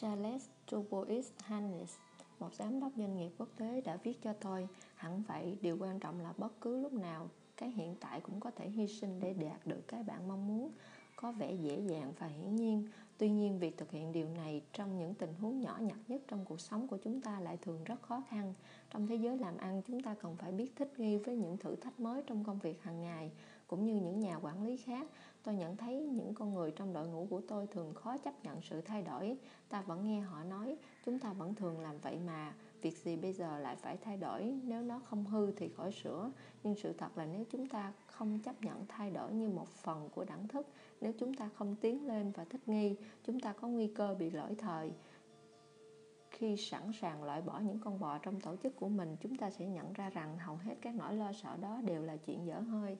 Charles Dubois Hannes, một giám đốc doanh nghiệp quốc tế đã viết cho tôi, hẳn vậy điều quan trọng là bất cứ lúc nào cái hiện tại cũng có thể hy sinh để đạt được cái bạn mong muốn có vẻ dễ dàng và hiển nhiên. Tuy nhiên việc thực hiện điều này trong những tình huống nhỏ nhặt nhất trong cuộc sống của chúng ta lại thường rất khó khăn. Trong thế giới làm ăn chúng ta cần phải biết thích nghi với những thử thách mới trong công việc hàng ngày cũng như những nhà quản lý khác tôi nhận thấy những con người trong đội ngũ của tôi thường khó chấp nhận sự thay đổi. Ta vẫn nghe họ nói, chúng ta vẫn thường làm vậy mà, việc gì bây giờ lại phải thay đổi? Nếu nó không hư thì khỏi sửa. Nhưng sự thật là nếu chúng ta không chấp nhận thay đổi như một phần của đẳng thức, nếu chúng ta không tiến lên và thích nghi, chúng ta có nguy cơ bị lỗi thời. Khi sẵn sàng loại bỏ những con bò trong tổ chức của mình, chúng ta sẽ nhận ra rằng hầu hết các nỗi lo sợ đó đều là chuyện dở hơi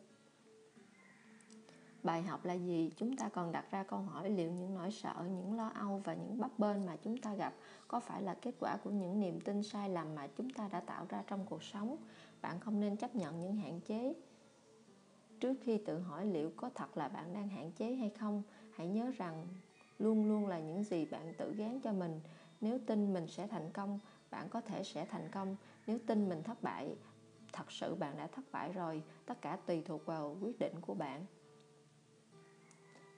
bài học là gì? Chúng ta còn đặt ra câu hỏi liệu những nỗi sợ, những lo âu và những bấp bênh mà chúng ta gặp có phải là kết quả của những niềm tin sai lầm mà chúng ta đã tạo ra trong cuộc sống? Bạn không nên chấp nhận những hạn chế trước khi tự hỏi liệu có thật là bạn đang hạn chế hay không. Hãy nhớ rằng luôn luôn là những gì bạn tự gán cho mình. Nếu tin mình sẽ thành công, bạn có thể sẽ thành công. Nếu tin mình thất bại, thật sự bạn đã thất bại rồi. Tất cả tùy thuộc vào quyết định của bạn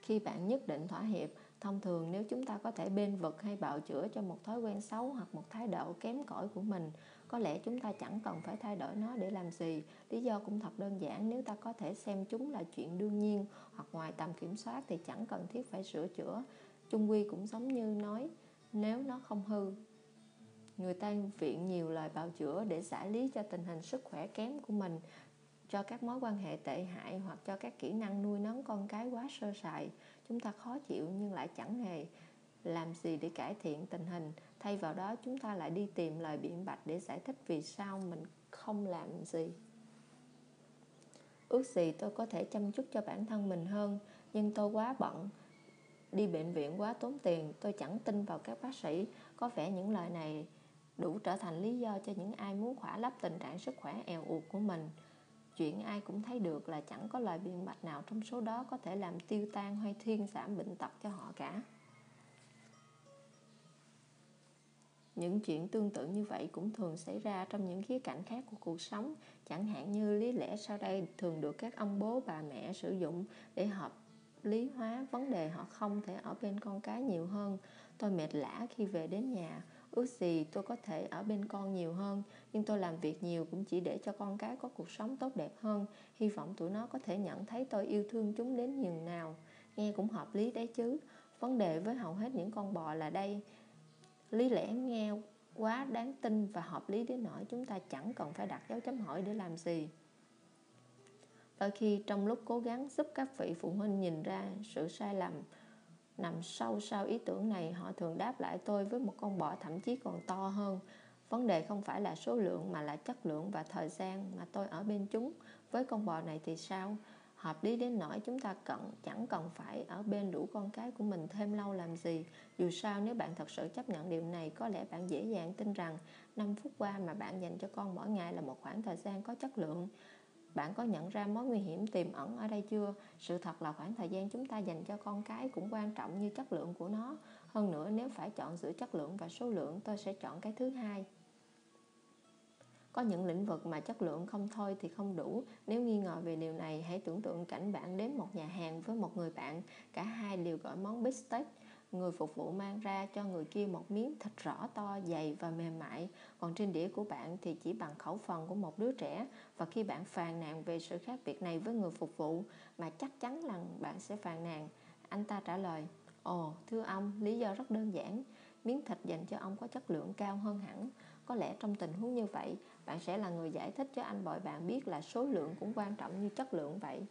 khi bạn nhất định thỏa hiệp. Thông thường, nếu chúng ta có thể bên vực hay bào chữa cho một thói quen xấu hoặc một thái độ kém cỏi của mình, có lẽ chúng ta chẳng cần phải thay đổi nó để làm gì. Lý do cũng thật đơn giản, nếu ta có thể xem chúng là chuyện đương nhiên hoặc ngoài tầm kiểm soát thì chẳng cần thiết phải sửa chữa. Chung quy cũng giống như nói, nếu nó không hư. Người ta viện nhiều lời bào chữa để giải lý cho tình hình sức khỏe kém của mình cho các mối quan hệ tệ hại hoặc cho các kỹ năng nuôi nấng con cái quá sơ sài, chúng ta khó chịu nhưng lại chẳng hề làm gì để cải thiện tình hình. Thay vào đó, chúng ta lại đi tìm lời biện bạch để giải thích vì sao mình không làm gì. Ước gì tôi có thể chăm chút cho bản thân mình hơn, nhưng tôi quá bận, đi bệnh viện quá tốn tiền, tôi chẳng tin vào các bác sĩ. Có vẻ những lời này đủ trở thành lý do cho những ai muốn khỏa lấp tình trạng sức khỏe eo uột của mình chuyện ai cũng thấy được là chẳng có lời biện bạch nào trong số đó có thể làm tiêu tan hay thiên giảm bệnh tật cho họ cả. Những chuyện tương tự như vậy cũng thường xảy ra trong những khía cạnh khác của cuộc sống, chẳng hạn như lý lẽ sau đây thường được các ông bố, bà mẹ sử dụng để hợp lý hóa vấn đề họ không thể ở bên con cái nhiều hơn. Tôi mệt lã khi về đến nhà, ước gì tôi có thể ở bên con nhiều hơn nhưng tôi làm việc nhiều cũng chỉ để cho con cái có cuộc sống tốt đẹp hơn. Hy vọng tụi nó có thể nhận thấy tôi yêu thương chúng đến nhường nào. Nghe cũng hợp lý đấy chứ. Vấn đề với hầu hết những con bò là đây. Lý lẽ nghe quá đáng tin và hợp lý đến nỗi chúng ta chẳng cần phải đặt dấu chấm hỏi để làm gì. Đôi khi trong lúc cố gắng giúp các vị phụ huynh nhìn ra sự sai lầm nằm sâu sau ý tưởng này, họ thường đáp lại tôi với một con bò thậm chí còn to hơn vấn đề không phải là số lượng mà là chất lượng và thời gian mà tôi ở bên chúng. Với con bò này thì sao? Hợp lý đến nỗi chúng ta cần chẳng cần phải ở bên đủ con cái của mình thêm lâu làm gì. Dù sao nếu bạn thật sự chấp nhận điều này, có lẽ bạn dễ dàng tin rằng 5 phút qua mà bạn dành cho con mỗi ngày là một khoảng thời gian có chất lượng. Bạn có nhận ra mối nguy hiểm tiềm ẩn ở đây chưa? Sự thật là khoảng thời gian chúng ta dành cho con cái cũng quan trọng như chất lượng của nó. Hơn nữa, nếu phải chọn giữa chất lượng và số lượng, tôi sẽ chọn cái thứ hai có những lĩnh vực mà chất lượng không thôi thì không đủ. Nếu nghi ngờ về điều này, hãy tưởng tượng cảnh bạn đến một nhà hàng với một người bạn. Cả hai đều gọi món bít tết người phục vụ mang ra cho người kia một miếng thịt rõ to, dày và mềm mại. Còn trên đĩa của bạn thì chỉ bằng khẩu phần của một đứa trẻ. Và khi bạn phàn nàn về sự khác biệt này với người phục vụ, mà chắc chắn là bạn sẽ phàn nàn. Anh ta trả lời, ồ, thưa ông, lý do rất đơn giản. Miếng thịt dành cho ông có chất lượng cao hơn hẳn. Có lẽ trong tình huống như vậy bạn sẽ là người giải thích cho anh bội bạn biết là số lượng cũng quan trọng như chất lượng vậy.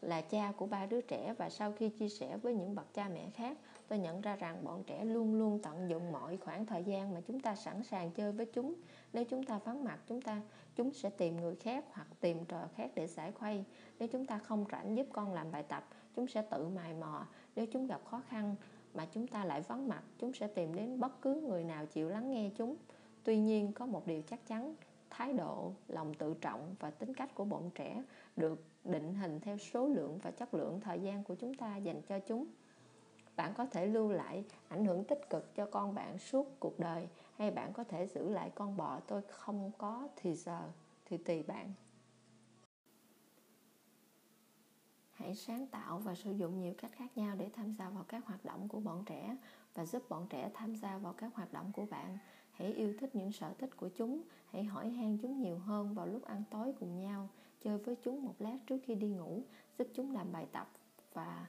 Là cha của ba đứa trẻ và sau khi chia sẻ với những bậc cha mẹ khác, tôi nhận ra rằng bọn trẻ luôn luôn tận dụng mọi khoảng thời gian mà chúng ta sẵn sàng chơi với chúng. Nếu chúng ta vắng mặt, chúng ta, chúng sẽ tìm người khác hoặc tìm trò khác để giải khuây. Nếu chúng ta không rảnh giúp con làm bài tập, chúng sẽ tự mài mò. Nếu chúng gặp khó khăn mà chúng ta lại vắng mặt, chúng sẽ tìm đến bất cứ người nào chịu lắng nghe chúng tuy nhiên, có một điều chắc chắn, thái độ, lòng tự trọng và tính cách của bọn trẻ được định hình theo số lượng và chất lượng thời gian của chúng ta dành cho chúng. Bạn có thể lưu lại ảnh hưởng tích cực cho con bạn suốt cuộc đời, hay bạn có thể giữ lại con bò tôi không có thì giờ, thì tùy bạn. Hãy sáng tạo và sử dụng nhiều cách khác nhau để tham gia vào các hoạt động của bọn trẻ và giúp bọn trẻ tham gia vào các hoạt động của bạn hãy yêu thích những sở thích của chúng. Hãy hỏi han chúng nhiều hơn vào lúc ăn tối cùng nhau. Chơi với chúng một lát trước khi đi ngủ, giúp chúng làm bài tập và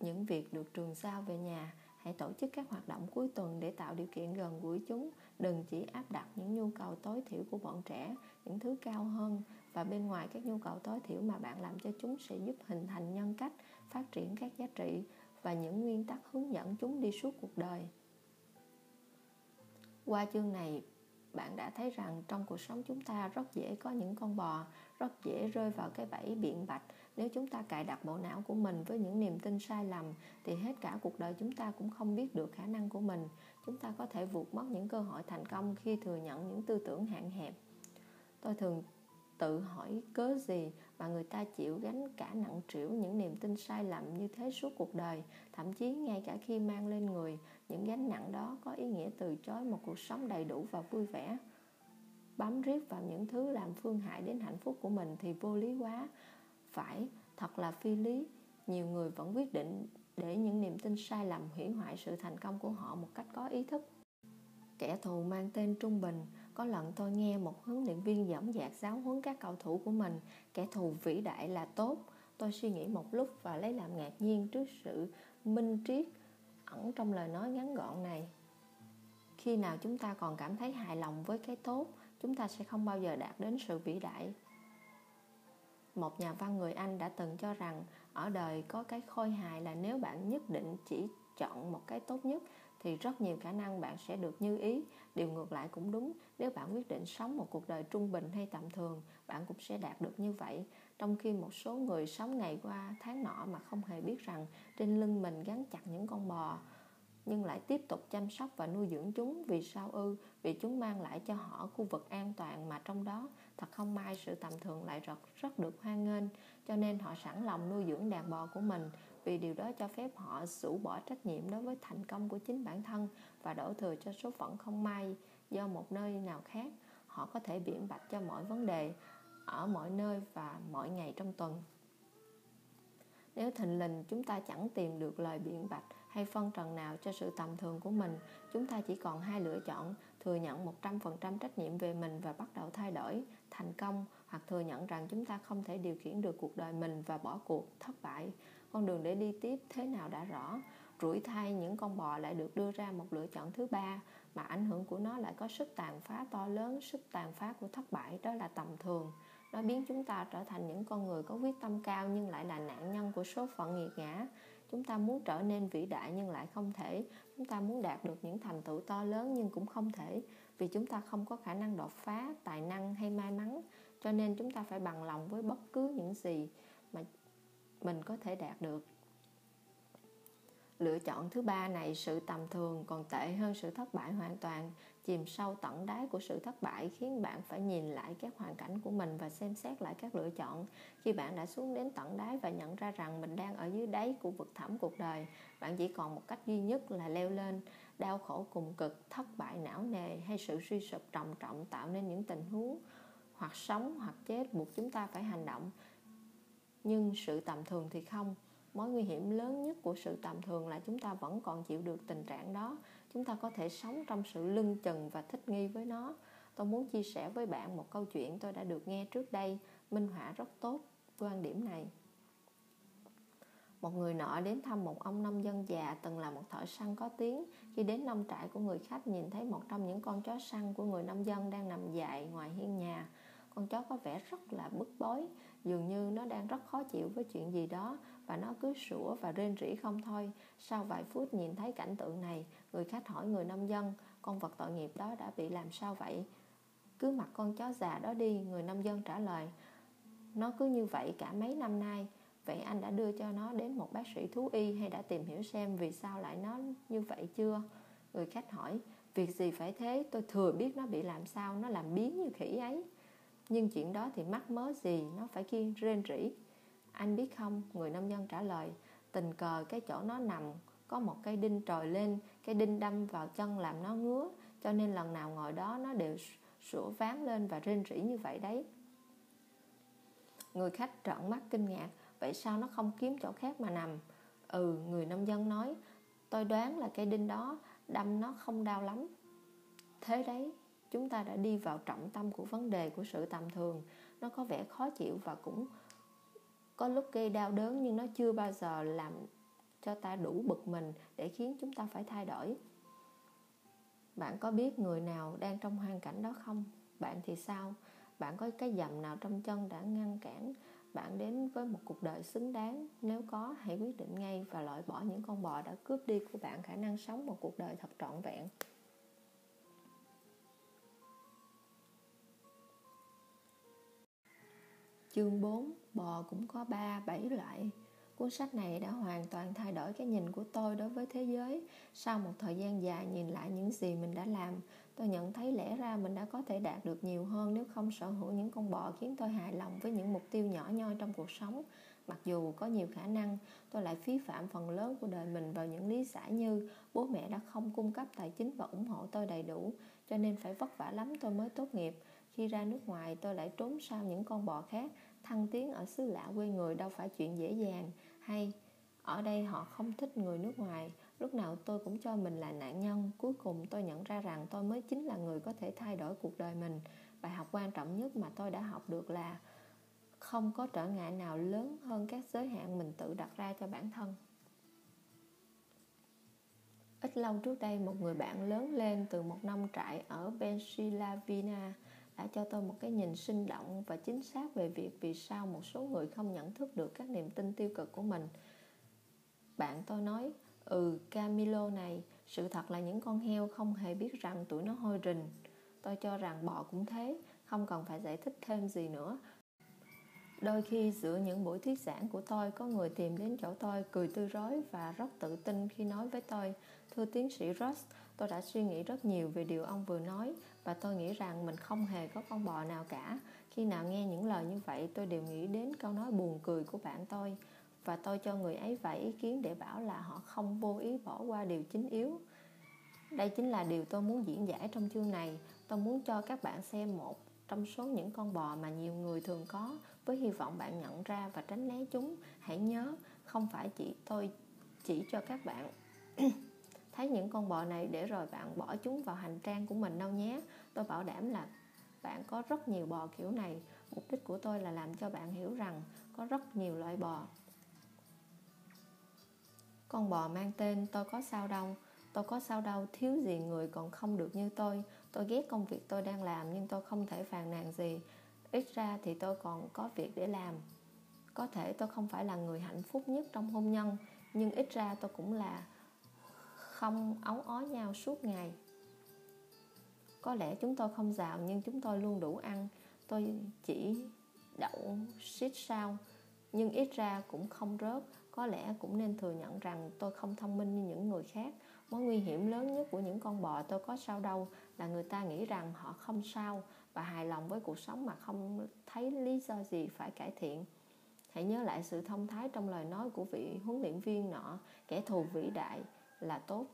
những việc được trường giao về nhà. Hãy tổ chức các hoạt động cuối tuần để tạo điều kiện gần gũi chúng. Đừng chỉ áp đặt những nhu cầu tối thiểu của bọn trẻ, những thứ cao hơn. Và bên ngoài, các nhu cầu tối thiểu mà bạn làm cho chúng sẽ giúp hình thành nhân cách, phát triển các giá trị và những nguyên tắc hướng dẫn chúng đi suốt cuộc đời qua chương này, bạn đã thấy rằng trong cuộc sống chúng ta rất dễ có những con bò, rất dễ rơi vào cái bẫy biện bạch. Nếu chúng ta cài đặt bộ não của mình với những niềm tin sai lầm, thì hết cả cuộc đời chúng ta cũng không biết được khả năng của mình. Chúng ta có thể vụt mất những cơ hội thành công khi thừa nhận những tư tưởng hạn hẹp. Tôi thường tự hỏi cớ gì mà người ta chịu gánh cả nặng trĩu những niềm tin sai lầm như thế suốt cuộc đời, thậm chí ngay cả khi mang lên người những gánh nặng đó có ý nghĩa từ chối một cuộc sống đầy đủ và vui vẻ. Bám riết vào những thứ làm phương hại đến hạnh phúc của mình thì vô lý quá. Phải, thật là phi lý. Nhiều người vẫn quyết định để những niềm tin sai lầm hủy hoại sự thành công của họ một cách có ý thức. Kẻ thù mang tên trung bình. Có lần tôi nghe một huấn luyện viên dõng dạc giáo huấn các cầu thủ của mình. Kẻ thù vĩ đại là tốt. Tôi suy nghĩ một lúc và lấy làm ngạc nhiên trước sự minh triết ẩn trong lời nói ngắn gọn này. Khi nào chúng ta còn cảm thấy hài lòng với cái tốt, chúng ta sẽ không bao giờ đạt đến sự vĩ đại. Một nhà văn người anh đã từng cho rằng, ở đời có cái khôi hài là nếu bạn nhất định chỉ chọn một cái tốt nhất, thì rất nhiều khả năng bạn sẽ được như ý. Điều ngược lại cũng đúng, nếu bạn quyết định sống một cuộc đời trung bình hay tầm thường, bạn cũng sẽ đạt được như vậy trong khi một số người sống ngày qua tháng nọ mà không hề biết rằng trên lưng mình gắn chặt những con bò, nhưng lại tiếp tục chăm sóc và nuôi dưỡng chúng vì sao ư? Vì chúng mang lại cho họ khu vực an toàn mà trong đó thật không may sự tầm thường lại rất rất được hoan nghênh. Cho nên họ sẵn lòng nuôi dưỡng đàn bò của mình vì điều đó cho phép họ rũ bỏ trách nhiệm đối với thành công của chính bản thân và đổ thừa cho số phận không may do một nơi nào khác. Họ có thể biện bạch cho mọi vấn đề ở mọi nơi và mọi ngày trong tuần. Nếu thình lình, chúng ta chẳng tìm được lời biện bạch hay phân trần nào cho sự tầm thường của mình, chúng ta chỉ còn hai lựa chọn, thừa nhận 100% trách nhiệm về mình và bắt đầu thay đổi, thành công, hoặc thừa nhận rằng chúng ta không thể điều khiển được cuộc đời mình và bỏ cuộc, thất bại. Con đường để đi tiếp thế nào đã rõ, rủi thay những con bò lại được đưa ra một lựa chọn thứ ba mà ảnh hưởng của nó lại có sức tàn phá to lớn, sức tàn phá của thất bại, đó là tầm thường. Nó biến chúng ta trở thành những con người có quyết tâm cao nhưng lại là nạn nhân của số phận nghiệt ngã. Chúng ta muốn trở nên vĩ đại nhưng lại không thể. Chúng ta muốn đạt được những thành tựu to lớn nhưng cũng không thể, vì chúng ta không có khả năng đột phá, tài năng hay may mắn. Cho nên chúng ta phải bằng lòng với bất cứ những gì mà mình có thể đạt được lựa chọn thứ ba này sự tầm thường, còn tệ hơn sự thất bại hoàn toàn. Chìm sâu tận đáy của sự thất bại khiến bạn phải nhìn lại các hoàn cảnh của mình và xem xét lại các lựa chọn. Khi bạn đã xuống đến tận đáy và nhận ra rằng mình đang ở dưới đáy của vực thẳm cuộc đời, bạn chỉ còn một cách duy nhất là leo lên. Đau khổ cùng cực, thất bại não nề hay sự suy sụp trầm trọng tạo nên những tình huống hoặc sống hoặc chết buộc chúng ta phải hành động. Nhưng sự tầm thường thì không mối nguy hiểm lớn nhất của sự tầm thường là chúng ta vẫn còn chịu được tình trạng đó. Chúng ta có thể sống trong sự lưng chừng và thích nghi với nó. Tôi muốn chia sẻ với bạn một câu chuyện tôi đã được nghe trước đây, minh họa rất tốt quan điểm này. Một người nọ đến thăm một ông nông dân già từng là một thợ săn có tiếng. Khi đến nông trại của người khách, nhìn thấy một trong những con chó săn của người nông dân đang nằm dài ngoài hiên nhà. Con chó có vẻ rất là bức bối, dường như nó đang rất khó chịu với chuyện gì đó và nó cứ sủa và rên rỉ không thôi. Sau vài phút nhìn thấy cảnh tượng này, người khách hỏi người nông dân, con vật tội nghiệp đó đã bị làm sao vậy? Cứ mặc con chó già đó đi, người nông dân trả lời, nó cứ như vậy cả mấy năm nay. Vậy anh đã đưa cho nó đến một bác sĩ thú y hay đã tìm hiểu xem vì sao lại nó như vậy chưa? Người khách hỏi, việc gì phải thế? Tôi thừa biết nó bị làm sao, nó làm biến như khỉ ấy. Nhưng chuyện đó thì mắc mớ gì, nó phải kiên rên rỉ anh biết không? Người nông dân trả lời, tình cờ cái chỗ nó nằm, có một cây đinh trồi lên cây đinh đâm vào chân làm nó ngứa, cho nên lần nào ngồi đó nó đều sủa ván lên và rên rỉ như vậy đấy. Người khách trợn mắt kinh ngạc, vậy sao nó không kiếm chỗ khác mà nằm? Ừ người nông dân nói, tôi đoán là cây đinh đó đâm nó không đau lắm. Thế đấy, chúng ta đã đi vào trọng tâm của vấn đề của sự tầm thường. Nó có vẻ khó chịu và cũng có lúc gây đau đớn nhưng nó chưa bao giờ làm cho ta đủ bực mình để khiến chúng ta phải thay đổi. Bạn có biết người nào đang trong hoàn cảnh đó không? Bạn thì sao? Bạn có cái dầm nào trong chân đã ngăn cản bạn đến với một cuộc đời xứng đáng? Nếu có, hãy quyết định ngay và loại bỏ những con bò đã cướp đi của bạn khả năng sống một cuộc đời thật trọn vẹn. Chương 4 Bò cũng có 3, 7 loại Cuốn sách này đã hoàn toàn thay đổi cái nhìn của tôi đối với thế giới. Sau một thời gian dài nhìn lại những gì mình đã làm, tôi nhận thấy lẽ ra mình đã có thể đạt được nhiều hơn nếu không sở hữu những con bò khiến tôi hài lòng với những mục tiêu nhỏ nhoi trong cuộc sống. Mặc dù có nhiều khả năng, tôi lại phí phạm phần lớn của đời mình vào những lý giải như bố mẹ đã không cung cấp tài chính và ủng hộ tôi đầy đủ, cho nên phải vất vả lắm tôi mới tốt nghiệp. Khi ra nước ngoài, tôi lại trốn sau những con bò khác, thăng tiến ở xứ lạ quê người đâu phải chuyện dễ dàng. Hay, ở đây họ không thích người nước ngoài. Lúc nào tôi cũng cho mình là nạn nhân. Cuối cùng tôi nhận ra rằng tôi mới chính là người có thể thay đổi cuộc đời mình. Bài học quan trọng nhất mà tôi đã học được là không có trở ngại nào lớn hơn các giới hạn mình tự đặt ra cho bản thân. Ít lâu trước đây, một người bạn lớn lên từ một nông trại ở Pennsylvania đã cho tôi một cái nhìn sinh động và chính xác về việc vì sao một số người không nhận thức được các niềm tin tiêu cực của mình. Bạn tôi nói ừ camilo này, sự thật là những con heo không hề biết rằng tụi nó hôi rình. Tôi cho rằng bò cũng thế, không cần phải giải thích thêm gì nữa. Đôi khi giữa những buổi thuyết giảng của tôi, có người tìm đến chỗ tôi cười tươi rói và rất tự tin khi nói với tôi, thưa tiến sĩ ross, tôi đã suy nghĩ rất nhiều về điều ông vừa nói và tôi nghĩ rằng mình không hề có con bò nào cả. Khi nào nghe những lời như vậy, tôi đều nghĩ đến câu nói buồn cười của bạn tôi. Và tôi cho người ấy vài ý kiến để bảo là họ không vô ý bỏ qua điều chính yếu. Đây chính là điều tôi muốn diễn giải trong chương này. Tôi muốn cho các bạn xem một trong số những con bò mà nhiều người thường có, với hy vọng bạn nhận ra và tránh né chúng. Hãy nhớ, không phải chỉ tôi, chỉ cho các bạn. thấy những con bò này để rồi bạn bỏ chúng vào hành trang của mình đâu nhé. Tôi bảo đảm là bạn có rất nhiều bò kiểu này. Mục đích của tôi là làm cho bạn hiểu rằng có rất nhiều loại bò. Con bò mang tên tôi có sao đâu. Tôi có sao đâu, thiếu gì người còn không được như tôi. Tôi ghét công việc tôi đang làm nhưng tôi không thể phàn nàn gì. Ít ra thì tôi còn có việc để làm. Có thể tôi không phải là người hạnh phúc nhất trong hôn nhân, nhưng ít ra tôi cũng là không ấu ó nhau suốt ngày. Có lẽ chúng tôi không giàu, nhưng chúng tôi luôn đủ ăn. Tôi chỉ đậu xít sao, nhưng ít ra cũng không rớt. Có lẽ cũng nên thừa nhận rằng tôi không thông minh như những người khác. Mối nguy hiểm lớn nhất của những con bò tôi có sao đâu là người ta nghĩ rằng họ không sao và hài lòng với cuộc sống mà không thấy lý do gì phải cải thiện. Hãy nhớ lại sự thông thái trong lời nói của vị huấn luyện viên nọ, kẻ thù vĩ đại là tốt.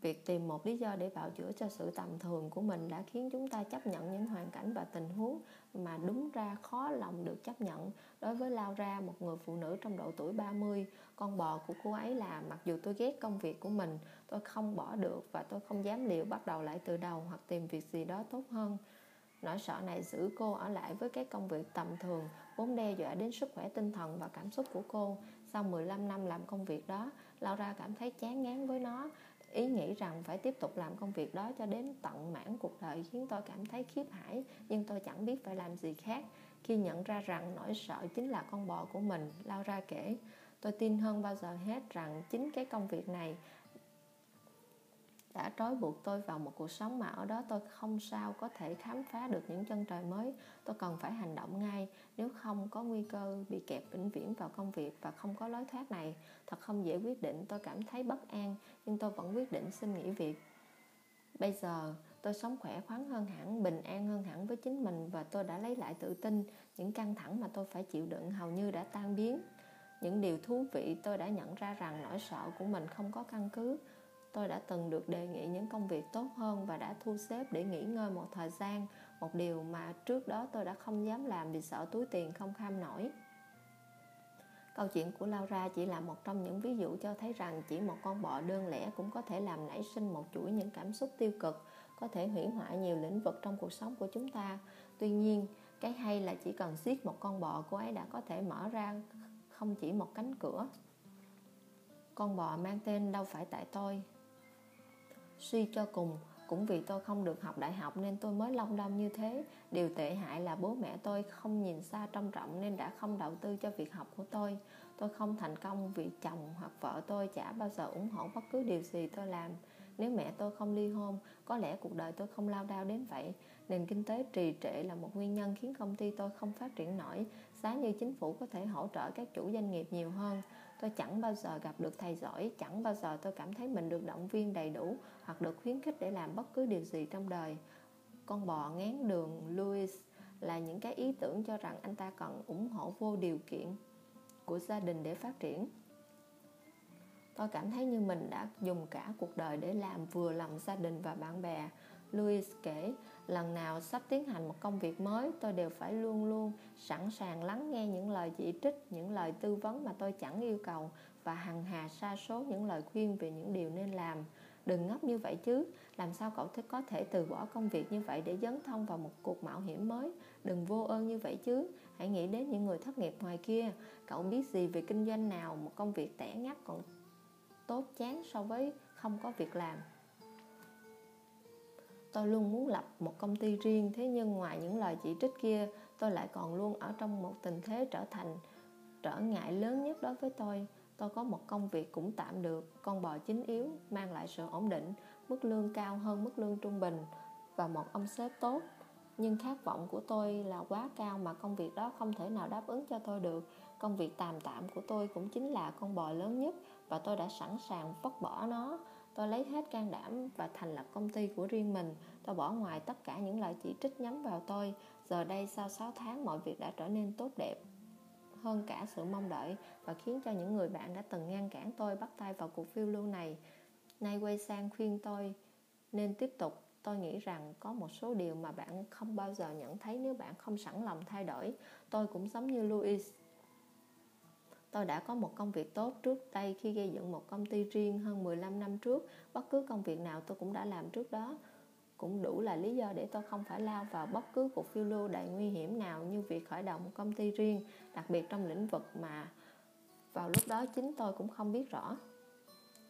Việc tìm một lý do để bào chữa cho sự tầm thường của mình đã khiến chúng ta chấp nhận những hoàn cảnh và tình huống mà đúng ra khó lòng được chấp nhận. Đối với Laura một người phụ nữ trong độ tuổi 30 con bò của cô ấy là mặc dù tôi ghét công việc của mình, tôi không bỏ được và tôi không dám liệu bắt đầu lại từ đầu hoặc tìm việc gì đó tốt hơn. Nỗi sợ này giữ cô ở lại với cái công việc tầm thường, vốn đe dọa đến sức khỏe tinh thần và cảm xúc của cô sau 15 năm làm công việc đó Laura cảm thấy chán ngán với nó. Ý nghĩ rằng phải tiếp tục làm công việc đó cho đến tận mãn cuộc đời khiến tôi cảm thấy khiếp hãi, nhưng tôi chẳng biết phải làm gì khác. Khi nhận ra rằng nỗi sợ chính là con bò của mình Laura kể, tôi tin hơn bao giờ hết rằng chính cái công việc này đã trói buộc tôi vào một cuộc sống mà ở đó tôi không sao có thể khám phá được những chân trời mới. Tôi cần phải hành động ngay, nếu không có nguy cơ bị kẹp vĩnh viễn vào công việc và không có lối thoát này. Thật không dễ quyết định, tôi cảm thấy bất an, nhưng tôi vẫn quyết định xin nghỉ việc. Bây giờ tôi tôi sống khỏe khoắn hơn hẳn, bình an hơn hẳn với chính mình và tôi đã lấy lại tự tin. Những căng thẳng mà tôi phải chịu đựng hầu như đã tan biến. Những điều thú vị tôi đã nhận ra rằng nỗi sợ của mình không có căn cứ tôi đã từng được đề nghị những công việc tốt hơn và đã thu xếp để nghỉ ngơi một thời gian, một điều mà trước đó tôi đã không dám làm vì sợ túi tiền không kham nổi. Câu chuyện của Laura chỉ là một trong những ví dụ cho thấy rằng chỉ một con bọ đơn lẻ cũng có thể làm nảy sinh một chuỗi những cảm xúc tiêu cực, có thể hủy hoại nhiều lĩnh vực trong cuộc sống của chúng ta. Tuy nhiên, cái hay là chỉ cần giết một con bọ cô ấy đã có thể mở ra không chỉ một cánh cửa. Con bò mang tên đâu phải tại tôi suy cho cùng. Cũng vì tôi không được học đại học nên tôi mới long đong như thế. Điều tệ hại là bố mẹ tôi không nhìn xa trông rộng nên đã không đầu tư cho việc học của tôi. Tôi không thành công vì chồng hoặc vợ tôi chả bao giờ ủng hộ bất cứ điều gì tôi làm. Nếu mẹ tôi không ly hôn, có lẽ cuộc đời tôi không lao đao đến vậy. Nền kinh tế trì trệ là một nguyên nhân khiến công ty tôi không phát triển nổi. Giá như chính phủ có thể hỗ trợ các chủ doanh nghiệp nhiều hơn tôi chẳng bao giờ gặp được thầy giỏi, chẳng bao giờ tôi cảm thấy mình được động viên đầy đủ hoặc được khuyến khích để làm bất cứ điều gì trong đời. Con bò ngán đường, louis, là những cái ý tưởng cho rằng anh ta cần ủng hộ vô điều kiện của gia đình để phát triển. Tôi cảm thấy như mình đã dùng cả cuộc đời để làm vừa lòng gia đình và bạn bè louis kể, lần nào sắp tiến hành một công việc mới, tôi đều phải luôn luôn sẵn sàng lắng nghe những lời chỉ trích, những lời tư vấn mà tôi chẳng yêu cầu và hằng hà sa số những lời khuyên về những điều nên làm. Đừng ngốc như vậy chứ, làm sao cậu thích có thể từ bỏ công việc như vậy để dấn thân vào một cuộc mạo hiểm mới? Đừng vô ơn như vậy chứ, hãy nghĩ đến những người thất nghiệp ngoài kia. Cậu biết gì về kinh doanh nào, một công việc tẻ ngắt còn tốt chán so với không có việc làm? Tôi luôn muốn lập một công ty riêng. Thế nhưng ngoài những lời chỉ trích kia, tôi lại còn luôn ở trong một tình thế trở thành trở ngại lớn nhất đối với tôi. Tôi có một công việc cũng tạm được, con bò chính yếu, mang lại sự ổn định, mức lương cao hơn mức lương trung bình và một ông sếp tốt. Nhưng khát vọng của tôi là quá cao mà công việc đó không thể nào đáp ứng cho tôi được. Công việc tạm tạm của tôi cũng chính là con bò lớn nhất và tôi đã sẵn sàng vứt bỏ nó tôi lấy hết can đảm và thành lập công ty của riêng mình. Tôi bỏ ngoài tất cả những lời chỉ trích nhắm vào tôi. Giờ đây sau 6 tháng, mọi việc đã trở nên tốt đẹp hơn cả sự mong đợi và khiến cho những người bạn đã từng ngăn cản tôi bắt tay vào cuộc phiêu lưu này. Nay quay sang khuyên tôi nên tiếp tục. Tôi nghĩ rằng có một số điều mà bạn không bao giờ nhận thấy nếu bạn không sẵn lòng thay đổi. Tôi cũng giống như louis. Tôi đã có một công việc tốt trước đây khi gây dựng một công ty riêng hơn 15 năm trước. Bất cứ công việc nào tôi cũng đã làm trước đó. Cũng đủ là lý do để tôi không phải lao vào bất cứ cuộc phiêu lưu đầy nguy hiểm nào như việc khởi động một công ty riêng, đặc biệt trong lĩnh vực mà vào lúc đó chính tôi cũng không biết rõ.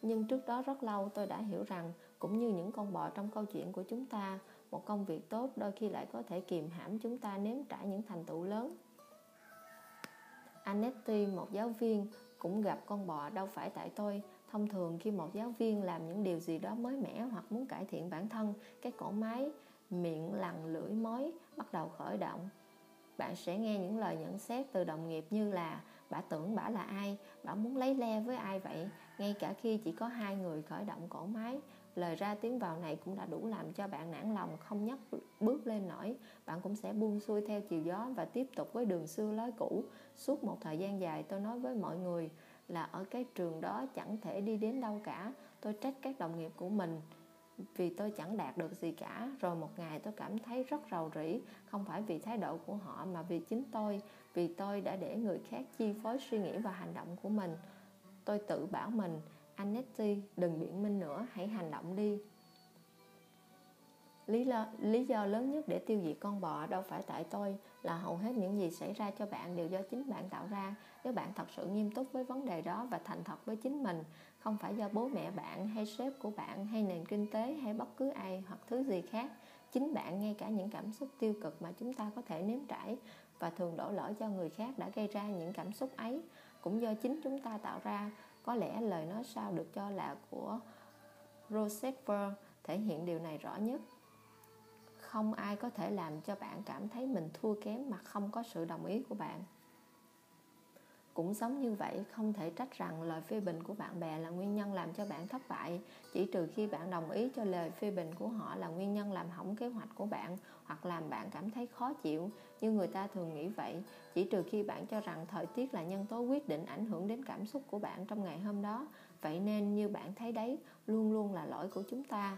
Nhưng trước đó rất lâu tôi đã hiểu rằng cũng như những con bò trong câu chuyện của chúng ta, một công việc tốt đôi khi lại có thể kìm hãm chúng ta nếm trải những thành tựu lớn. Anetti, một giáo viên, cũng gặp con bò đâu phải tại tôi. Thông thường khi một giáo viên làm những điều gì đó mới mẻ hoặc muốn cải thiện bản thân, cái cổ máy, miệng lằn lưỡi mối bắt đầu khởi động. Bạn sẽ nghe những lời nhận xét từ đồng nghiệp như là bà tưởng bà là ai, bà muốn lấy le với ai vậy, ngay cả khi chỉ có hai người khởi động cổ máy, lời ra tiếng vào này cũng đã đủ làm cho bạn nản lòng không nhấc bước lên nổi bạn cũng sẽ buông xuôi theo chiều gió và tiếp tục với đường xưa lối cũ suốt một thời gian dài tôi nói với mọi người là ở cái trường đó chẳng thể đi đến đâu cả. Tôi trách các đồng nghiệp của mình vì tôi chẳng đạt được gì cả. Rồi một ngày tôi cảm thấy rất rầu rĩ không phải vì thái độ của họ mà vì chính tôi vì tôi đã để người khác chi phối suy nghĩ và hành động của mình. Tôi tự bảo mình Annette, đừng biện minh nữa, hãy hành động đi. Lý do, lý do lớn nhất để tiêu diệt con bọ đâu phải tại tôi là hầu hết những gì xảy ra cho bạn đều do chính bạn tạo ra. Nếu bạn thật sự nghiêm túc với vấn đề đó và thành thật với chính mình, không phải do bố mẹ bạn hay sếp của bạn hay nền kinh tế hay bất cứ ai hoặc thứ gì khác. Chính bạn ngay cả những cảm xúc tiêu cực mà chúng ta có thể nếm trải và thường đổ lỗi cho người khác đã gây ra những cảm xúc ấy cũng do chính chúng ta tạo ra có lẽ lời nói sau được cho là của Rosetta thể hiện điều này rõ nhất. Không ai có thể làm cho bạn cảm thấy mình thua kém mà không có sự đồng ý của bạn. cũng giống như vậy, không thể trách rằng lời phê bình của bạn bè là nguyên nhân làm cho bạn thất bại. Chỉ trừ khi bạn đồng ý cho lời phê bình của họ là nguyên nhân làm hỏng kế hoạch của bạn hoặc làm bạn cảm thấy khó chịu. Như người ta thường nghĩ vậy, chỉ trừ khi bạn cho rằng thời tiết là nhân tố quyết định ảnh hưởng đến cảm xúc của bạn trong ngày hôm đó, vậy nên như bạn thấy đấy, luôn luôn là lỗi của chúng ta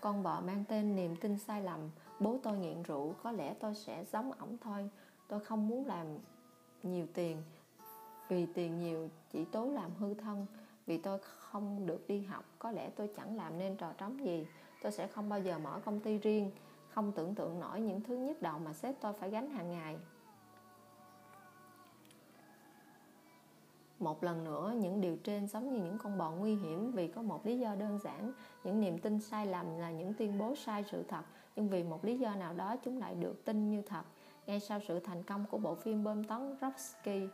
con bò mang tên niềm tin sai lầm, bố tôi nghiện rượu, có lẽ tôi sẽ giống ổng thôi. Tôi không muốn làm nhiều tiền, vì tiền nhiều chỉ tố làm hư thân. Vì tôi không được đi học, có lẽ tôi chẳng làm nên trò trống gì. Tôi sẽ không bao giờ mở công ty riêng, không tưởng tượng nổi những thứ nhức đầu mà sếp tôi phải gánh hàng ngày. Một lần nữa, những điều trên giống như những con bò nguy hiểm vì có một lý do đơn giản. Những niềm tin sai lầm là những tuyên bố sai sự thật, nhưng vì một lý do nào đó chúng lại được tin như thật. Ngay sau sự thành công của bộ phim bơm tấn Rocky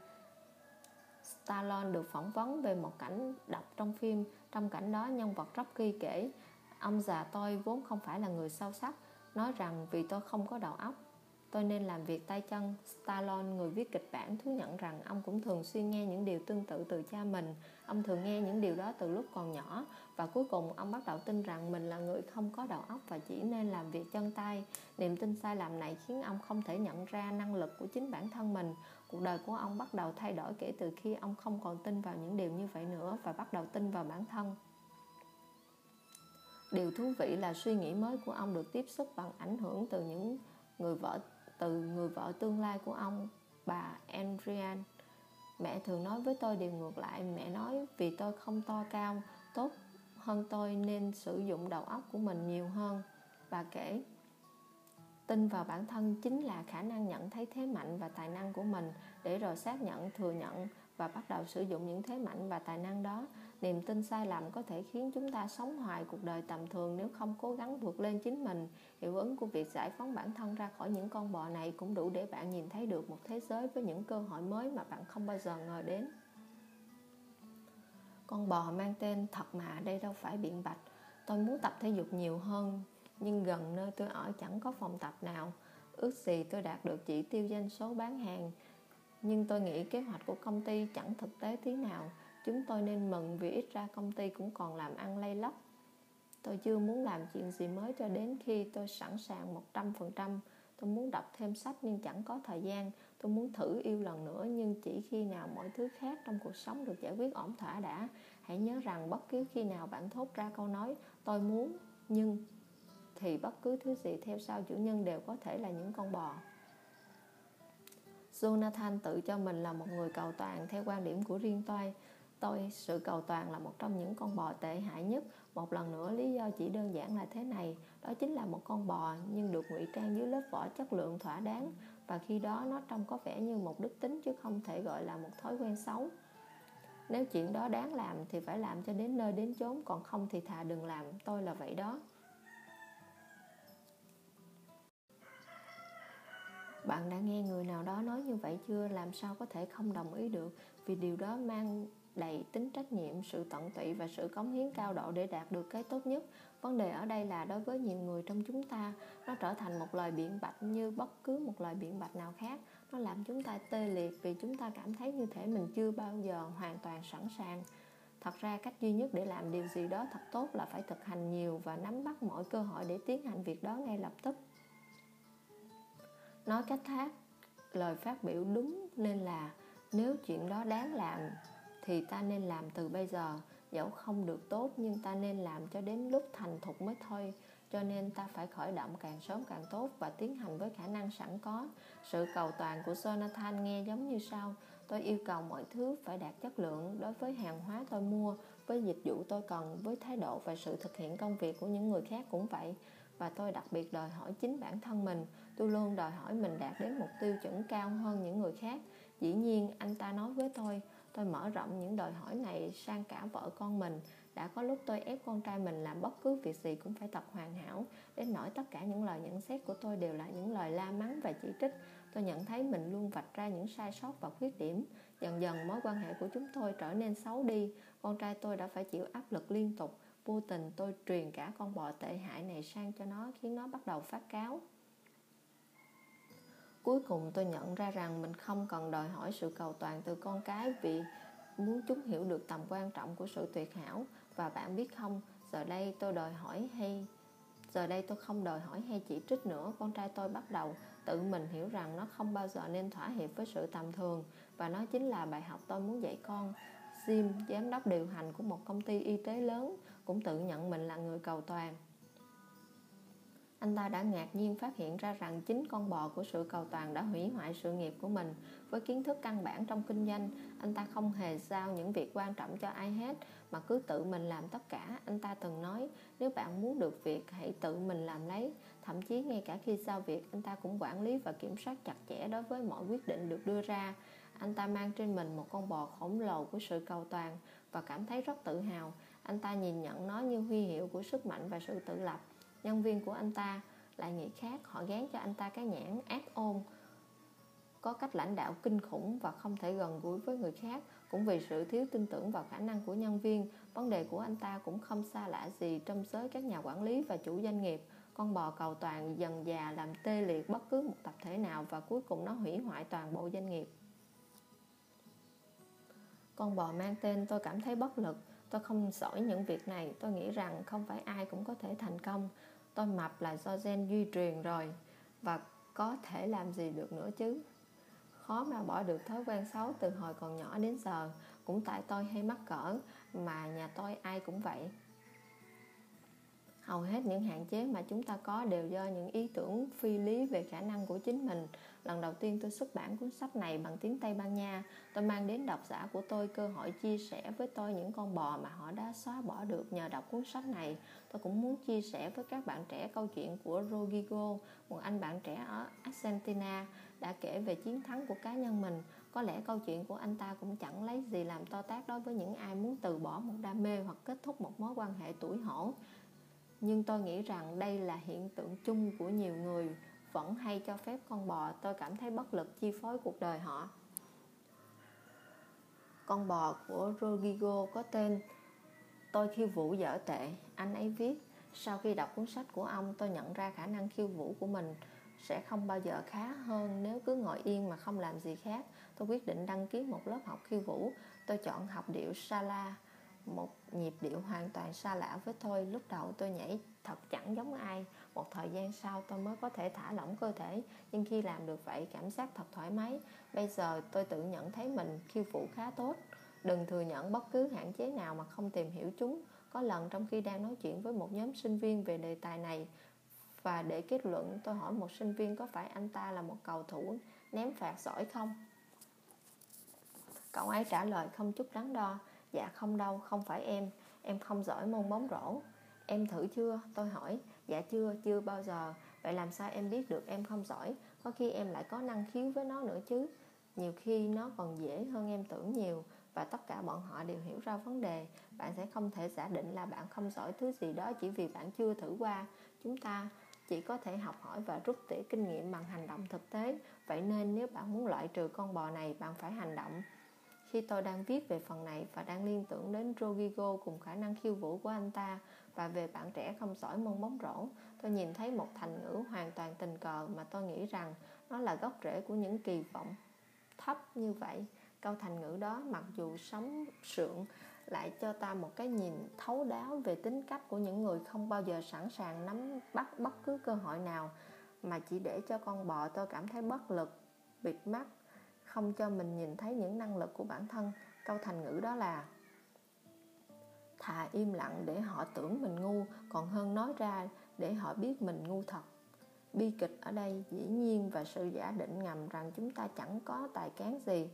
Stallone được phỏng vấn về một cảnh đọc trong phim. Trong cảnh đó, nhân vật Rocky kể, ông già tôi vốn không phải là người sâu sắc, nói rằng vì tôi không có đầu óc tôi nên làm việc tay chân. Stallone, người viết kịch bản, thú nhận rằng ông cũng thường xuyên nghe những điều tương tự từ cha mình. Ông thường nghe những điều đó từ lúc còn nhỏ. Và cuối cùng, ông bắt đầu tin rằng mình là người không có đầu óc và chỉ nên làm việc chân tay. Niềm tin sai lầm này khiến ông không thể nhận ra năng lực của chính bản thân mình. Cuộc đời của ông bắt đầu thay đổi kể từ khi ông không còn tin vào những điều như vậy nữa và bắt đầu tin vào bản thân. Điều thú vị là suy nghĩ mới của ông được tiếp xúc bằng ảnh hưởng từ những người vợ từ người vợ tương lai của ông, bà Adrian. Mẹ thường nói với tôi điều ngược lại. Mẹ nói, vì tôi không to cao, tốt hơn tôi nên sử dụng đầu óc của mình nhiều hơn. Bà kể, tin vào bản thân chính là khả năng nhận thấy thế mạnh và tài năng của mình. Để rồi xác nhận, thừa nhận và bắt đầu sử dụng những thế mạnh và tài năng đó niềm tin sai lầm có thể khiến chúng ta sống hoài cuộc đời tầm thường nếu không cố gắng vượt lên chính mình. Hiệu ứng của việc giải phóng bản thân ra khỏi những con bò này cũng đủ để bạn nhìn thấy được một thế giới với những cơ hội mới mà bạn không bao giờ ngờ đến. Con bò mang tên thật mà, đây đâu phải biện bạch. Tôi muốn tập thể dục nhiều hơn, nhưng gần nơi tôi ở chẳng có phòng tập nào. Ước gì tôi đạt được chỉ tiêu doanh số bán hàng, nhưng tôi nghĩ kế hoạch của công ty chẳng thực tế tí nào chúng tôi nên mừng vì ít ra công ty cũng còn làm ăn lay lóc tôi chưa muốn làm chuyện gì mới cho đến khi tôi sẵn sàng 100% tôi muốn đọc thêm sách nhưng chẳng có thời gian. Tôi muốn thử yêu lần nữa nhưng chỉ khi nào mọi thứ khác trong cuộc sống được giải quyết ổn thỏa đã. Hãy nhớ rằng bất cứ khi nào bạn thốt ra câu nói, tôi muốn nhưng thì bất cứ thứ gì theo sau chủ nhân đều có thể là những con bò. Jonathan tự cho mình là một người cầu toàn theo quan điểm của riêng tôi tôi, sự cầu toàn là một trong những con bò tệ hại nhất. Một lần nữa, lý do chỉ đơn giản là thế này, đó chính là một con bò nhưng được ngụy trang dưới lớp vỏ chất lượng thỏa đáng. Và khi đó, nó trông có vẻ như một đức tính chứ không thể gọi là một thói quen xấu. Nếu chuyện đó đáng làm thì phải làm cho đến nơi đến chốn, còn không thì thà đừng làm. Tôi là vậy đó. Bạn đã nghe người nào đó nói như vậy chưa? Làm sao có thể không đồng ý được? Vì điều đó mang đầy tính trách nhiệm, sự tận tụy và sự cống hiến cao độ để đạt được cái tốt nhất. Vấn đề ở đây là đối với nhiều người trong chúng ta, nó trở thành một lời biện bạch như bất cứ một lời biện bạch nào khác. Nó làm chúng ta tê liệt vì chúng ta cảm thấy như thể mình chưa bao giờ hoàn toàn sẵn sàng. Thật ra, cách duy nhất để làm điều gì đó thật tốt là phải thực hành nhiều và nắm bắt mọi cơ hội để tiến hành việc đó ngay lập tức. Nói cách khác, lời phát biểu đúng nên là nếu chuyện đó đáng làm thì ta nên làm từ bây giờ. Dẫu không được tốt, nhưng ta nên làm cho đến lúc thành thục mới thôi. Cho nên ta phải khởi động càng sớm càng tốt và tiến hành với khả năng sẵn có. Sự cầu toàn của Jonathan nghe giống như sau. Tôi yêu cầu mọi thứ phải đạt chất lượng. Đối với hàng hóa tôi mua, với dịch vụ tôi cần, với thái độ và sự thực hiện công việc của những người khác cũng vậy. Và tôi đặc biệt đòi hỏi chính bản thân mình. Tôi luôn đòi hỏi mình đạt đến một tiêu chuẩn cao hơn những người khác. Dĩ nhiên, anh ta nói với tôi tôi mở rộng những đòi hỏi này sang cả vợ con mình. Đã có lúc tôi ép con trai mình làm bất cứ việc gì cũng phải thật hoàn hảo. Đến nỗi tất cả những lời nhận xét của tôi đều là những lời la mắng và chỉ trích. Tôi nhận thấy mình luôn vạch ra những sai sót và khuyết điểm. Dần dần, mối quan hệ của chúng tôi trở nên xấu đi. Con trai tôi đã phải chịu áp lực liên tục. Vô tình tôi truyền cả con bò tệ hại này sang cho nó, khiến nó bắt đầu phát cáo cuối cùng tôi nhận ra rằng mình không cần đòi hỏi sự cầu toàn từ con cái vì muốn chúng hiểu được tầm quan trọng của sự tuyệt hảo. Và bạn biết không giờ đây tôi đòi hỏi hay giờ đây tôi không đòi hỏi hay chỉ trích nữa. Con trai tôi bắt đầu tự mình hiểu rằng nó không bao giờ nên thỏa hiệp với sự tầm thường. Và nó chính là bài học tôi muốn dạy con. Jim, giám đốc điều hành của một công ty y tế lớn, cũng tự nhận mình là người cầu toàn. Anh ta đã ngạc nhiên phát hiện ra rằng chính con bò của sự cầu toàn đã hủy hoại sự nghiệp của mình. Với kiến thức căn bản trong kinh doanh, anh ta không hề giao những việc quan trọng cho ai hết, mà cứ tự mình làm tất cả. Anh ta từng nói, nếu bạn muốn được việc, hãy tự mình làm lấy. Thậm chí ngay cả khi giao việc, anh ta cũng quản lý và kiểm soát chặt chẽ đối với mọi quyết định được đưa ra. Anh ta mang trên mình một con bò khổng lồ của sự cầu toàn và cảm thấy rất tự hào. Anh ta nhìn nhận nó như huy hiệu của sức mạnh và sự tự lập. Nhân viên của anh ta lại nghĩ khác, họ gán cho anh ta cái nhãn ác ôn, có cách lãnh đạo kinh khủng và không thể gần gũi với người khác. Cũng vì sự thiếu tin tưởng vào khả năng của nhân viên vấn đề của anh ta cũng không xa lạ gì trong giới các nhà quản lý và chủ doanh nghiệp. Con bò cầu toàn dần già làm tê liệt bất cứ một tập thể nào và cuối cùng nó hủy hoại toàn bộ doanh nghiệp. Con bò mang tên tôi cảm thấy bất lực. Tôi không giỏi những việc này. Tôi nghĩ rằng không phải ai cũng có thể thành công tôi mập là do gen di truyền rồi, và có thể làm gì được nữa chứ? Khó mà bỏ được thói quen xấu từ hồi còn nhỏ đến giờ, cũng tại tôi hay mắc cỡ, mà nhà tôi ai cũng vậy. Hầu hết những hạn chế mà chúng ta có đều do những ý tưởng phi lý về khả năng của chính mình lần đầu tiên tôi xuất bản cuốn sách này bằng tiếng tây ban nha. Tôi mang đến độc giả của tôi cơ hội chia sẻ với tôi những con bò mà họ đã xóa bỏ được nhờ đọc cuốn sách này. Tôi cũng muốn chia sẻ với các bạn trẻ câu chuyện của Rodrigo, một anh bạn trẻ ở Argentina, đã kể về chiến thắng của cá nhân mình. Có lẽ câu chuyện của anh ta cũng chẳng lấy gì làm to tác đối với những ai muốn từ bỏ một đam mê hoặc kết thúc một mối quan hệ tuổi hổ nhưng tôi nghĩ rằng đây là hiện tượng chung của nhiều người vẫn hay cho phép con bò. Tôi cảm thấy bất lực chi phối cuộc đời họ. Con bò của Rodrigo có tên Tôi khiêu vũ dở tệ, anh ấy viết Sau khi đọc cuốn sách của ông tôi nhận ra khả năng khiêu vũ của mình sẽ không bao giờ khá hơn nếu cứ ngồi yên mà không làm gì khác. Tôi quyết định đăng ký một lớp học khiêu vũ. Tôi chọn học điệu Sala một nhịp điệu hoàn toàn xa lạ với tôi. Lúc đầu tôi nhảy thật chẳng giống ai một thời gian sau tôi mới có thể thả lỏng cơ thể. Nhưng khi làm được vậy cảm giác thật thoải mái. Bây giờ tôi tự nhận thấy mình khiêu vũ khá tốt. Đừng thừa nhận bất cứ hạn chế nào mà không tìm hiểu chúng. Có lần trong khi đang nói chuyện với một nhóm sinh viên về đề tài này và để kết luận tôi hỏi một sinh viên có phải anh ta là một cầu thủ ném phạt giỏi không? Cậu ấy trả lời không chút đắn đo. Dạ không đâu, không phải em. Em không giỏi môn bóng rổ. Em thử chưa? Tôi hỏi. Dạ chưa, chưa bao giờ. Vậy làm sao em biết được em không giỏi? Có khi em lại có năng khiếu với nó nữa chứ. Nhiều khi nó còn dễ hơn em tưởng nhiều. Và tất cả bọn họ đều hiểu ra vấn đề. Bạn sẽ không thể giả định là bạn không giỏi thứ gì đó Chỉ vì bạn chưa thử qua. Chúng ta chỉ có thể học hỏi và rút tỉa kinh nghiệm bằng hành động thực tế. Vậy nên nếu bạn muốn loại trừ con bò này bạn phải hành động. Khi tôi đang viết về phần này và đang liên tưởng đến Rodrigo cùng khả năng khiêu vũ của anh ta và về bạn trẻ không giỏi môn bóng rổ, tôi nhìn thấy một thành ngữ hoàn toàn tình cờ mà tôi nghĩ rằng nó là gốc rễ của những kỳ vọng thấp như vậy. Câu thành ngữ đó mặc dù sống sượng lại cho ta một cái nhìn thấu đáo về tính cách của những người không bao giờ sẵn sàng nắm bắt bất cứ cơ hội nào mà chỉ để cho con bò tôi cảm thấy bất lực, bịt mắt không cho mình nhìn thấy những năng lực của bản thân câu thành ngữ đó là thà im lặng để họ tưởng mình ngu, còn hơn nói ra để họ biết mình ngu thật. Bi kịch ở đây dĩ nhiên và sự giả định ngầm rằng chúng ta chẳng có tài cán gì,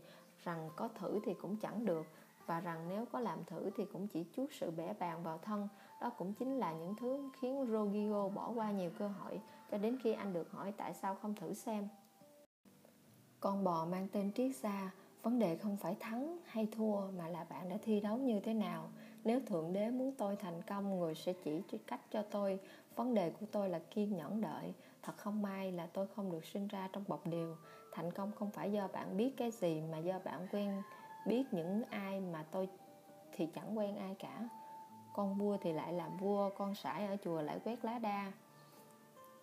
rằng có thử thì cũng chẳng được, và rằng nếu có làm thử thì cũng chỉ chuốt sự bẻ bàng vào thân. Đó cũng chính là những thứ khiến Rogio bỏ qua nhiều cơ hội, cho đến khi anh được hỏi tại sao không thử xem. Con bò mang tên triết gia, vấn đề không phải thắng hay thua mà là bạn đã thi đấu như thế nào nếu thượng đế muốn tôi thành công, người sẽ chỉ cách cho tôi. Vấn đề của tôi là kiên nhẫn đợi. Thật không may là tôi không được sinh ra trong bọc điều thành công không phải do bạn biết cái gì mà do bạn quen biết những ai mà tôi thì chẳng quen ai cả. Con vua thì lại làm vua, con sải ở chùa lại quét lá đa.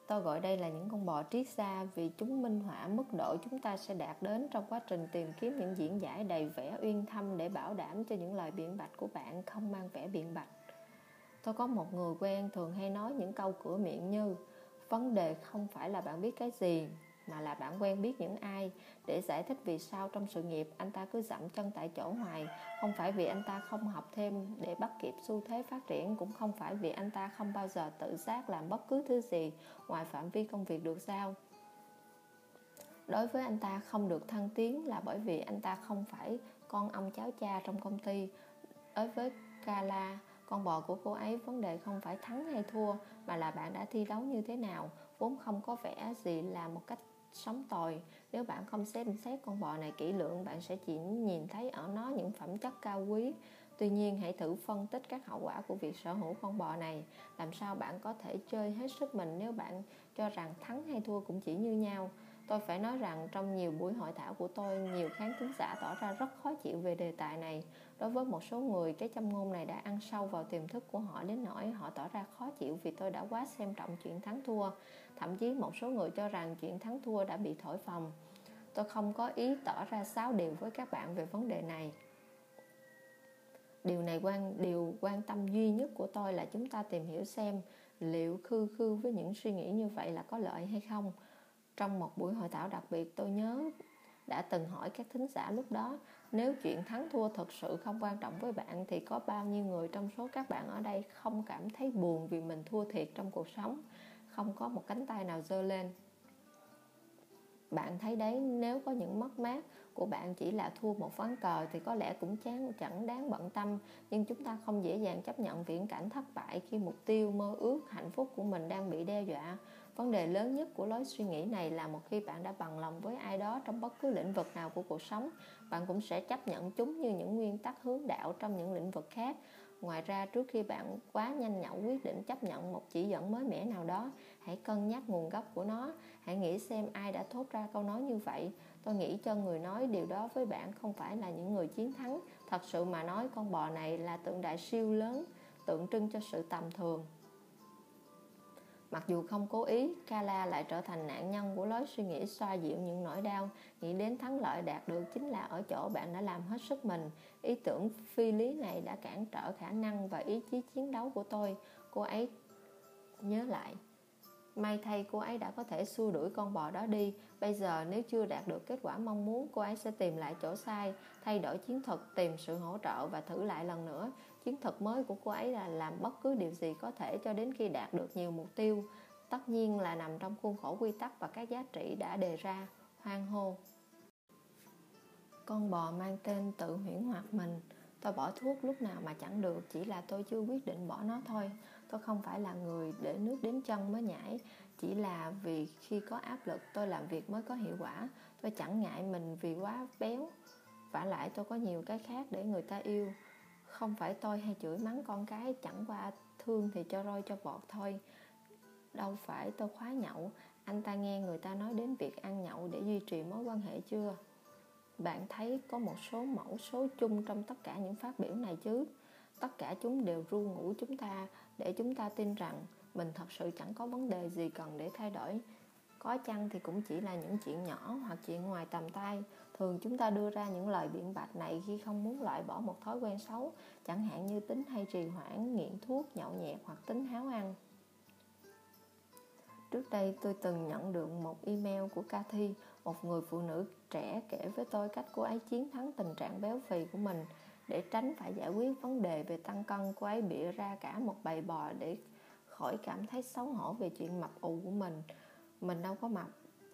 Tôi gọi đây là những con bò triết xa vì chúng minh họa mức độ chúng ta sẽ đạt đến trong quá trình tìm kiếm những diễn giải đầy vẻ uyên thâm để bảo đảm cho những lời biện bạch của bạn không mang vẻ biện bạch. Tôi có một người quen thường hay nói những câu cửa miệng như, Vấn đề không phải là bạn biết cái gì mà là bạn quen biết những ai để giải thích vì sao trong sự nghiệp anh ta cứ dậm chân tại chỗ hoài. Không phải vì anh ta không học thêm để bắt kịp xu thế phát triển, cũng không phải vì anh ta không bao giờ tự giác làm bất cứ thứ gì ngoài phạm vi công việc được giao. Đối với anh ta không được thăng tiến là bởi vì anh ta không phải con ông cháu cha trong công ty. Đối với Kala con bò của cô ấy vấn đề không phải thắng hay thua, mà là bạn đã thi đấu như thế nào, vốn không có vẻ gì là một cách sống tồi. Nếu bạn không xem xét con bò này kỹ lưỡng, bạn sẽ chỉ nhìn thấy ở nó những phẩm chất cao quý. Tuy nhiên, hãy thử phân tích các hậu quả của việc sở hữu con bò này. Làm sao bạn có thể chơi hết sức mình nếu bạn cho rằng thắng hay thua cũng chỉ như nhau tôi phải nói rằng trong nhiều buổi hội thảo của tôi, nhiều khán thính giả tỏ ra rất khó chịu về đề tài này. Đối với một số người, cái châm ngôn này đã ăn sâu vào tiềm thức của họ đến nỗi họ tỏ ra khó chịu vì tôi đã quá xem trọng chuyện thắng thua. Thậm chí một số người cho rằng chuyện thắng thua đã bị thổi phồng. Tôi không có ý tỏ ra sáo điều với các bạn về vấn đề này. Điều này quan, điều quan tâm duy nhất của tôi là chúng ta tìm hiểu xem liệu khư khư với những suy nghĩ như vậy là có lợi hay không trong một buổi hội thảo đặc biệt, tôi nhớ đã từng hỏi các thính giả lúc đó, nếu chuyện thắng thua thực sự không quan trọng với bạn, thì có bao nhiêu người trong số các bạn ở đây không cảm thấy buồn vì mình thua thiệt trong cuộc sống? Không có một cánh tay nào giơ lên. Bạn thấy đấy, nếu có những mất mát của bạn chỉ là thua một ván cờ thì có lẽ cũng chán, chẳng đáng bận tâm. Nhưng chúng ta không dễ dàng chấp nhận viễn cảnh thất bại khi mục tiêu, mơ ước, hạnh phúc của mình đang bị đe dọa vấn đề lớn nhất của lối suy nghĩ này là một khi bạn đã bằng lòng với ai đó trong bất cứ lĩnh vực nào của cuộc sống, bạn cũng sẽ chấp nhận chúng như những nguyên tắc hướng đạo trong những lĩnh vực khác. Ngoài ra, trước khi bạn quá nhanh nhậu quyết định chấp nhận một chỉ dẫn mới mẻ nào đó, hãy cân nhắc nguồn gốc của nó. Hãy nghĩ xem ai đã thốt ra câu nói như vậy. Tôi nghĩ cho người nói điều đó với bạn không phải là những người chiến thắng. Thật sự mà nói, con bò này là tượng đại siêu lớn, tượng trưng cho sự tầm thường. Mặc dù không cố ý, Kala lại trở thành nạn nhân của lối suy nghĩ xoa dịu những nỗi đau, nghĩ đến thắng lợi đạt được chính là ở chỗ bạn đã làm hết sức mình. Ý tưởng phi lý này đã cản trở khả năng và ý chí chiến đấu của tôi. Cô ấy nhớ lại. May thay cô ấy đã có thể xua đuổi con bò đó đi. Bây giờ nếu chưa đạt được kết quả mong muốn, cô ấy sẽ tìm lại chỗ sai, thay đổi chiến thuật, tìm sự hỗ trợ và thử lại lần nữa. Chiến thuật mới của cô ấy là làm bất cứ điều gì có thể cho đến khi đạt được nhiều mục tiêu. Tất nhiên là nằm trong khuôn khổ quy tắc và các giá trị đã đề ra. Hoang hô. Con bò mang tên tự huyễn hoặc mình. Tôi bỏ thuốc lúc nào mà chẳng được, chỉ là tôi chưa quyết định bỏ nó thôi tôi không phải là người để nước đến chân mới nhảy chỉ là vì khi có áp lực tôi làm việc mới có hiệu quả tôi chẳng ngại mình vì quá béo vả lại tôi có nhiều cái khác để người ta yêu không phải tôi hay chửi mắng con cái, chẳng qua thương thì cho roi cho vọt thôi. Đâu phải tôi khóa nhậu. Anh ta nghe người ta nói đến việc ăn nhậu để duy trì mối quan hệ chưa? Bạn thấy có một số mẫu số chung trong tất cả những phát biểu này chứ? Tất cả chúng đều ru ngủ chúng ta để chúng ta tin rằng mình thật sự chẳng có vấn đề gì cần để thay đổi. Có chăng thì cũng chỉ là những chuyện nhỏ hoặc chuyện ngoài tầm tay thường chúng ta đưa ra những lời biện bạch này khi không muốn loại bỏ một thói quen xấu chẳng hạn như tính hay trì hoãn nghiện thuốc nhậu nhẹt hoặc tính háo ăn. Trước đây tôi từng nhận được một email của Cathy, một người phụ nữ trẻ kể với tôi cách cô ấy chiến thắng tình trạng béo phì của mình để tránh phải giải quyết vấn đề về tăng cân. Cô ấy bịa ra cả một bầy bò để khỏi cảm thấy xấu hổ về chuyện mập ù của mình. Mình đâu có mập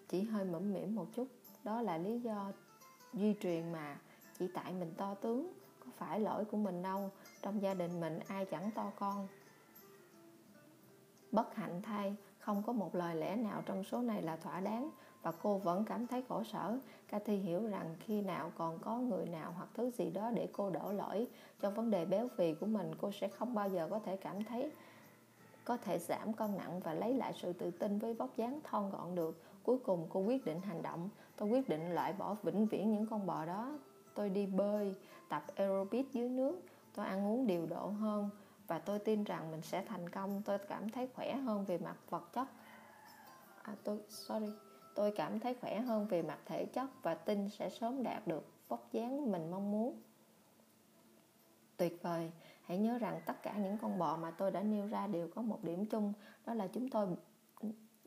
chỉ hơi mẫm mỉm một chút. Đó là lý do di truyền mà chỉ tại mình to tướng có phải lỗi của mình đâu trong gia đình mình ai chẳng to con bất hạnh thay không có một lời lẽ nào trong số này là thỏa đáng và cô vẫn cảm thấy khổ sở. Cathy hiểu rằng khi nào còn có người nào hoặc thứ gì đó để cô đổ lỗi cho vấn đề béo phì của mình, cô sẽ không bao giờ có thể cảm thấy có thể giảm cân nặng và lấy lại sự tự tin với vóc dáng thon gọn được. Cuối cùng cô quyết định hành động. Tôi quyết định loại bỏ vĩnh viễn những con bò đó. Tôi đi bơi, tập aerobic dưới nước, tôi ăn uống điều độ hơn và tôi tin rằng mình sẽ thành công. Tôi cảm thấy khỏe hơn về mặt vật chất. À, tôi sorry. Tôi cảm thấy khỏe hơn về mặt thể chất và tin sẽ sớm đạt được vóc dáng mình mong muốn. Tuyệt vời. Hãy nhớ rằng tất cả những con bò mà tôi đã nêu ra đều có một điểm chung. Đó là chúng tôi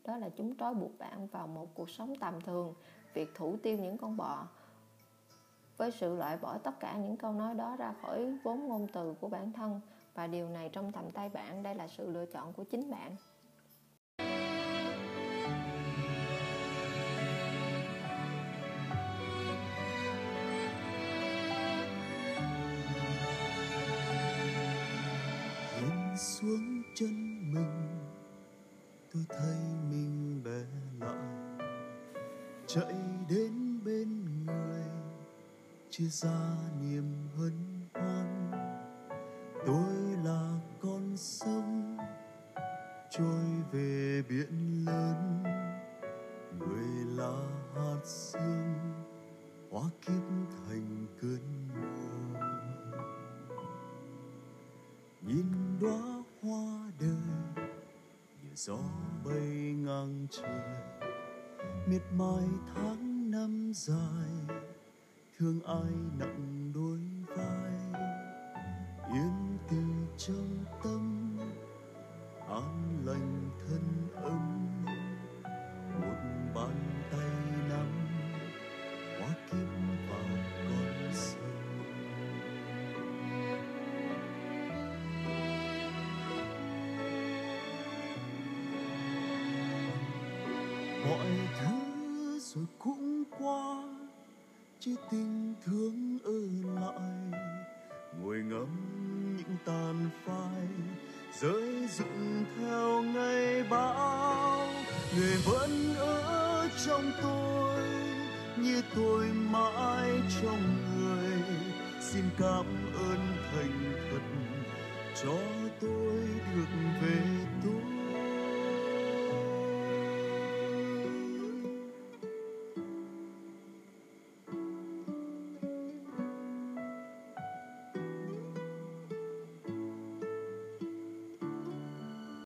đó là chúng trói buộc bạn vào một cuộc sống tầm thường việc thủ tiêu những con bò, với sự loại bỏ tất cả những câu nói đó ra khỏi vốn ngôn từ của bản thân, và điều này trong tầm tay bạn, đây là sự lựa chọn của chính bạn. Chia ra niềm hân hoan. Tôi là con sông, trôi về biển lớn. Người là hạt sương hóa kiếp thành cơn mưa. Nhìn đóa hoa đời, như gió bay ngang trời. Miệt mài tháng năm dài thương ai nặng đôi vai yên từ trong tâm